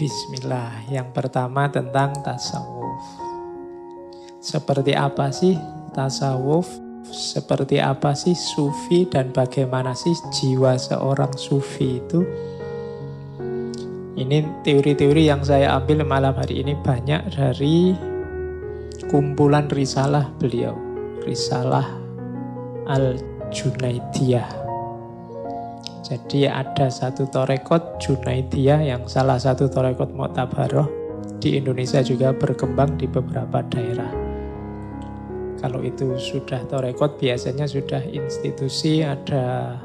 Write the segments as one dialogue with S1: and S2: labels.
S1: Bismillah. Yang pertama tentang tasawuf. Seperti apa sih tasawuf? Seperti apa sih sufi dan bagaimana sih jiwa seorang sufi itu? Ini teori-teori yang saya ambil malam hari ini banyak dari kumpulan risalah beliau. Risalah Al-Junaidiyah. Jadi ada satu torekot Junaidiyah yang salah satu torekot Mu'tabaroh di Indonesia juga berkembang di beberapa daerah. Kalau itu sudah torekot biasanya sudah institusi ada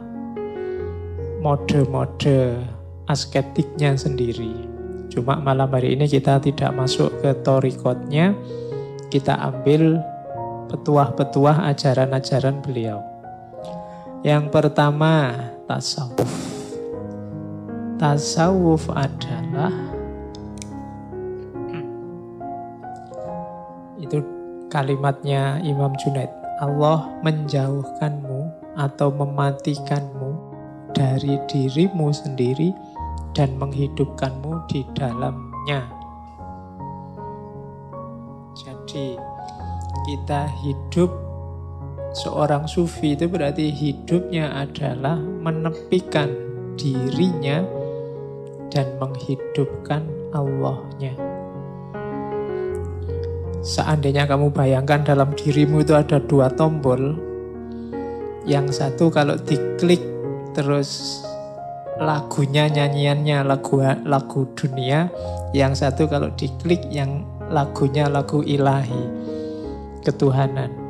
S1: mode-mode asketiknya sendiri. Cuma malam hari ini kita tidak masuk ke torikotnya, kita ambil petuah-petuah ajaran-ajaran beliau. Yang pertama, tasawuf. Tasawuf adalah itu kalimatnya Imam Junaid. Allah menjauhkanmu atau mematikanmu dari dirimu sendiri dan menghidupkanmu di dalamnya. Jadi kita hidup Seorang sufi itu berarti hidupnya adalah menepikan dirinya dan menghidupkan Allahnya. Seandainya kamu bayangkan dalam dirimu itu ada dua tombol, yang satu kalau diklik terus lagunya, nyanyiannya lagu lagu dunia, yang satu kalau diklik yang lagunya lagu ilahi, ketuhanan.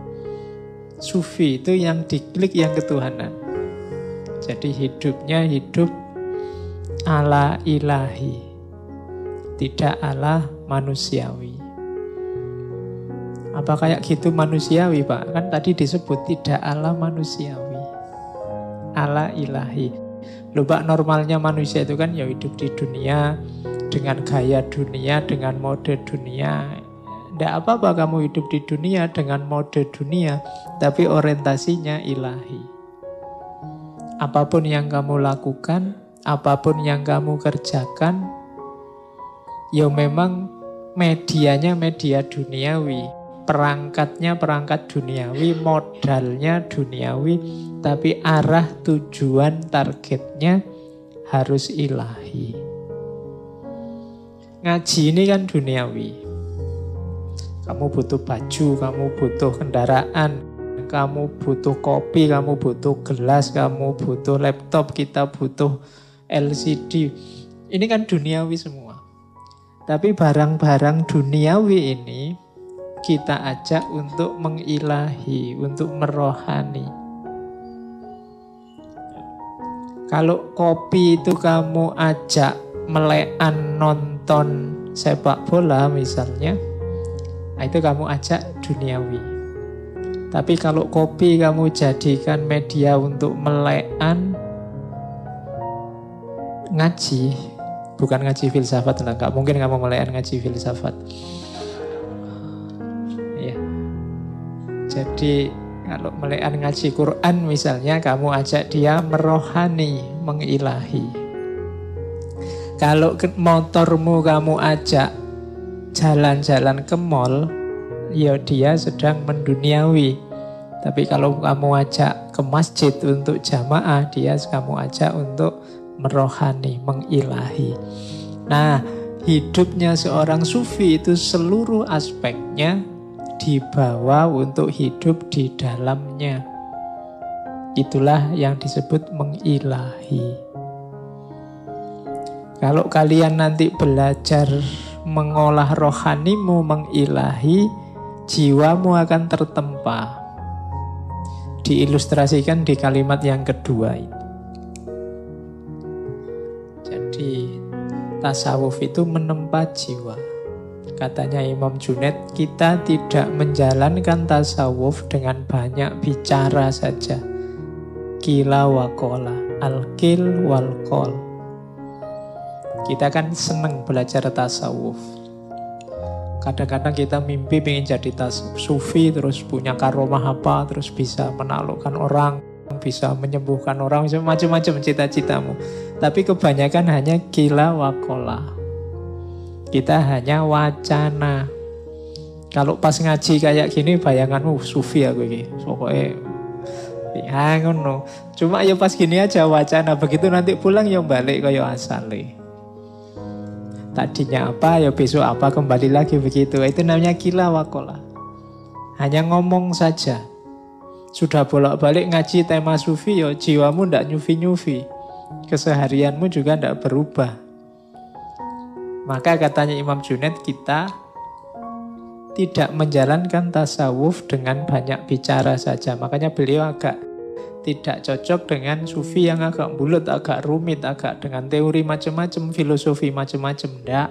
S1: Sufi itu yang diklik yang ketuhanan. Jadi hidupnya hidup ala ilahi, tidak ala manusiawi. Apa kayak gitu manusiawi Pak? Kan tadi disebut tidak ala manusiawi, ala ilahi. Lupa normalnya manusia itu kan ya hidup di dunia dengan gaya dunia, dengan mode dunia, tidak apa-apa kamu hidup di dunia dengan mode dunia, tapi orientasinya ilahi. Apa pun yang kamu lakukan, apa pun yang kamu kerjakan, ya memang medianya media duniawi, perangkatnya perangkat duniawi, modalnya duniawi, tapi arah tujuan targetnya harus ilahi. Ngaji ini kan duniawi, kamu butuh baju, kamu butuh kendaraan, kamu butuh kopi, kamu butuh gelas, kamu butuh laptop, kita butuh LCD. Ini kan duniawi semua. Tapi barang-barang duniawi ini kita ajak untuk mengilahi, untuk merohani. Kalau kopi itu kamu ajak melekan nonton sepak bola misalnya, Nah, itu kamu ajak duniawi. Tapi kalau kopi kamu jadikan media untuk melekan ngaji, bukan ngaji filsafat lah, nggak mungkin kamu melekan ngaji filsafat. Ya. Jadi kalau melekan ngaji Quran misalnya kamu ajak dia merohani, mengilahi. Kalau motormu kamu ajak jalan-jalan ke mall, ya dia sedang menduniawi. Tapi kalau kamu ajak ke masjid untuk jamaah, dia kamu ajak untuk merohani, mengilahi. Nah, hidupnya seorang sufi itu seluruh aspeknya dibawa untuk hidup di dalamnya. Itulah yang disebut mengilahi. Kalau kalian nanti belajar mengolah rohanimu mengilahi, jiwamu akan tertempa. Diilustrasikan di kalimat yang kedua ini. Jadi tasawuf itu menempa jiwa. Katanya Imam Junaid, kita tidak menjalankan tasawuf dengan banyak bicara saja. Kila wakola, al-kil wal-kol. Kita kan seneng belajar tasawuf. Kadang-kadang kita mimpi ingin jadi tas sufi, terus punya karomah apa, terus bisa menaklukkan orang, bisa menyembuhkan orang, macam-macam cita-citamu. Tapi kebanyakan hanya gila wakola. Kita hanya wacana. Kalau pas ngaji kayak gini bayanganmu sufi aku ini. Pokoknya ya ngono. Cuma ya pas gini aja wacana. Begitu nanti pulang ya balik kaya asale. Tadinya apa ya besok apa kembali lagi begitu. Itu namanya kila wakola. Hanya ngomong saja. Sudah bolak-balik ngaji tema sufi ya jiwamu ndak nyufi-nyufi. Keseharianmu juga ndak berubah. Maka katanya Imam Junaid kita tidak menjalankan tasawuf dengan banyak bicara saja. Makanya beliau agak tidak cocok dengan sufi yang agak bulat, agak rumit, agak dengan teori macam-macam, filosofi macam-macam. Tidak.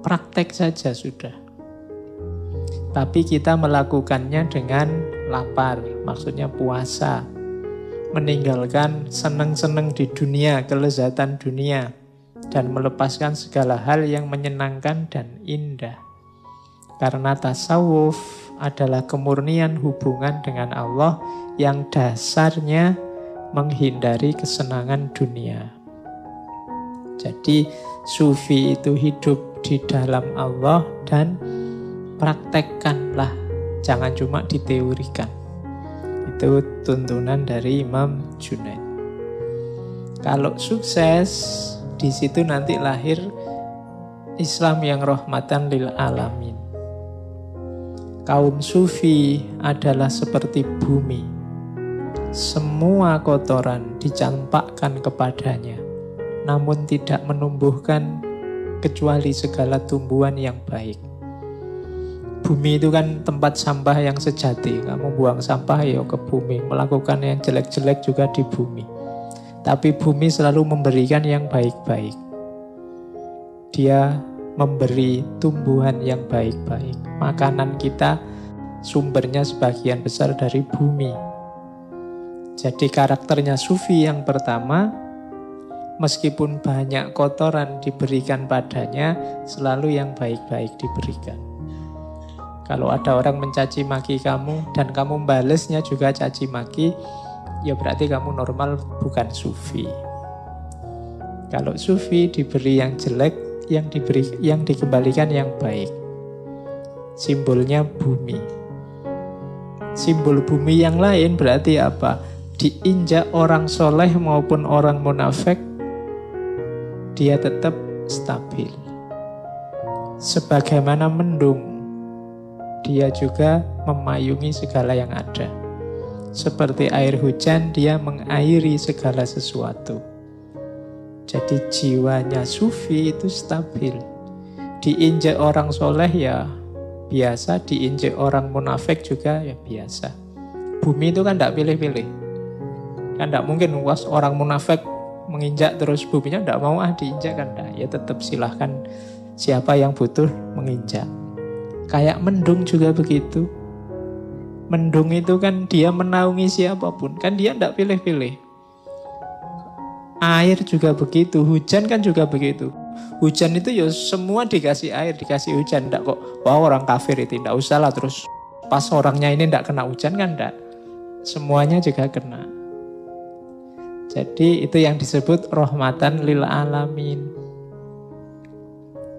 S1: Praktek saja sudah. Tapi kita melakukannya dengan lapar, maksudnya puasa. Meninggalkan seneng-seneng di dunia, kelezatan dunia. Dan melepaskan segala hal yang menyenangkan dan indah. Karena tasawuf adalah kemurnian hubungan dengan Allah yang dasarnya menghindari kesenangan dunia. Jadi sufi itu hidup di dalam Allah dan praktekkanlah, jangan cuma diteorikan. Itu tuntunan dari Imam Junaid. Kalau sukses, di situ nanti lahir Islam yang rahmatan lil alamin. Kaum sufi adalah seperti bumi. Semua kotoran dicampakkan kepadanya, namun tidak menumbuhkan kecuali segala tumbuhan yang baik. Bumi itu kan tempat sampah yang sejati. Kamu buang sampah ya ke bumi, melakukan yang jelek-jelek juga di bumi. Tapi bumi selalu memberikan yang baik-baik. Dia memberi tumbuhan yang baik-baik. Makanan kita sumbernya sebagian besar dari bumi. Jadi karakternya sufi yang pertama, meskipun banyak kotoran diberikan padanya, selalu yang baik-baik diberikan. Kalau ada orang mencaci maki kamu dan kamu balesnya juga caci maki, ya berarti kamu normal bukan sufi. Kalau sufi diberi yang jelek, yang diberi yang dikembalikan yang baik. Simbolnya bumi. Simbol bumi yang lain berarti apa? Diinjak orang soleh maupun orang munafik, dia tetap stabil. Sebagaimana mendung, dia juga memayungi segala yang ada. Seperti air hujan, dia mengairi segala sesuatu. Jadi jiwanya sufi itu stabil. Diinjek orang soleh ya biasa, diinjek orang munafik juga ya biasa. Bumi itu kan tidak pilih-pilih. Kan tidak mungkin was orang munafik menginjak terus buminya tidak mau ah diinjak kan tidak. Ya tetap silahkan siapa yang butuh menginjak. Kayak mendung juga begitu. Mendung itu kan dia menaungi siapa pun. Kan dia tidak pilih-pilih. Air juga begitu, hujan kan juga begitu. Hujan itu ya semua dikasih air, dikasih hujan. Tidak kok, wah orang kafir itu tidak usah lah terus pas orangnya ini tidak kena hujan kan tidak. Semuanya juga kena. Jadi itu yang disebut rahmatan lil alamin.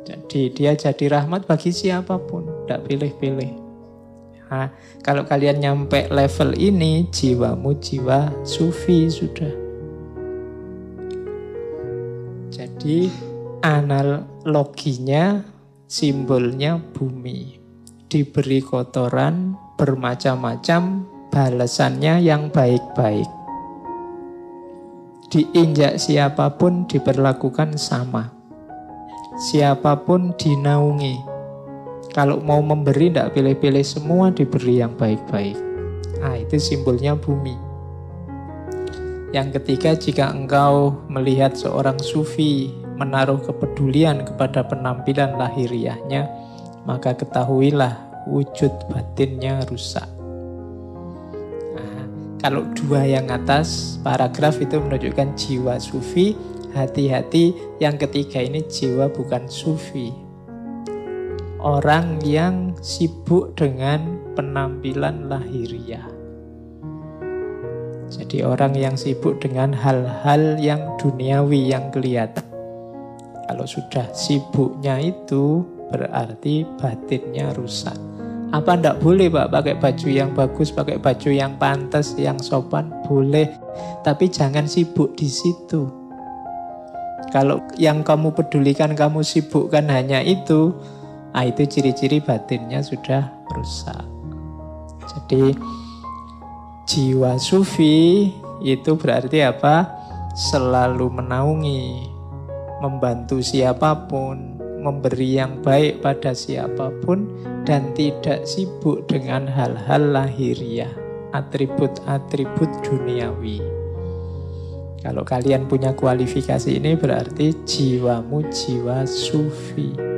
S1: Jadi dia jadi rahmat bagi siapa pun, tidak pilih-pilih. Nah, kalau kalian nyampe level ini, jiwamu jiwa sufi sudah. Jadi analoginya simbolnya bumi. Diberi kotoran bermacam-macam, balasannya yang baik-baik. Diinjak siapa pun diperlakukan sama. Siapa pun dinaungi. Kalau mau memberi tidak pilih-pilih semua diberi yang baik-baik. Ah itu simbolnya bumi. Yang ketiga, jika engkau melihat seorang sufi menaruh kepedulian kepada penampilan lahiriahnya, maka ketahuilah wujud batinnya rusak. Nah, kalau dua yang atas, paragraf itu menunjukkan jiwa sufi, hati-hati yang ketiga ini jiwa bukan sufi. Orang yang sibuk dengan penampilan lahiriah. Jadi orang yang sibuk dengan hal-hal yang duniawi yang kelihatan. Kalau sudah sibuknya itu berarti batinnya rusak. Apa ndak boleh Pak pakai baju yang bagus, pakai baju yang pantas, yang sopan? Boleh. Tapi jangan sibuk di situ. Kalau yang kamu pedulikan, kamu sibukkan hanya itu, ah itu ciri-ciri batinnya sudah rusak. Jadi jiwa sufi itu berarti apa? Selalu menaungi, membantu siapa pun, memberi yang baik pada siapa pun, dan tidak sibuk dengan hal-hal lahiriah, atribut-atribut duniawi. Kalau kalian punya kualifikasi ini berarti jiwamu jiwa sufi.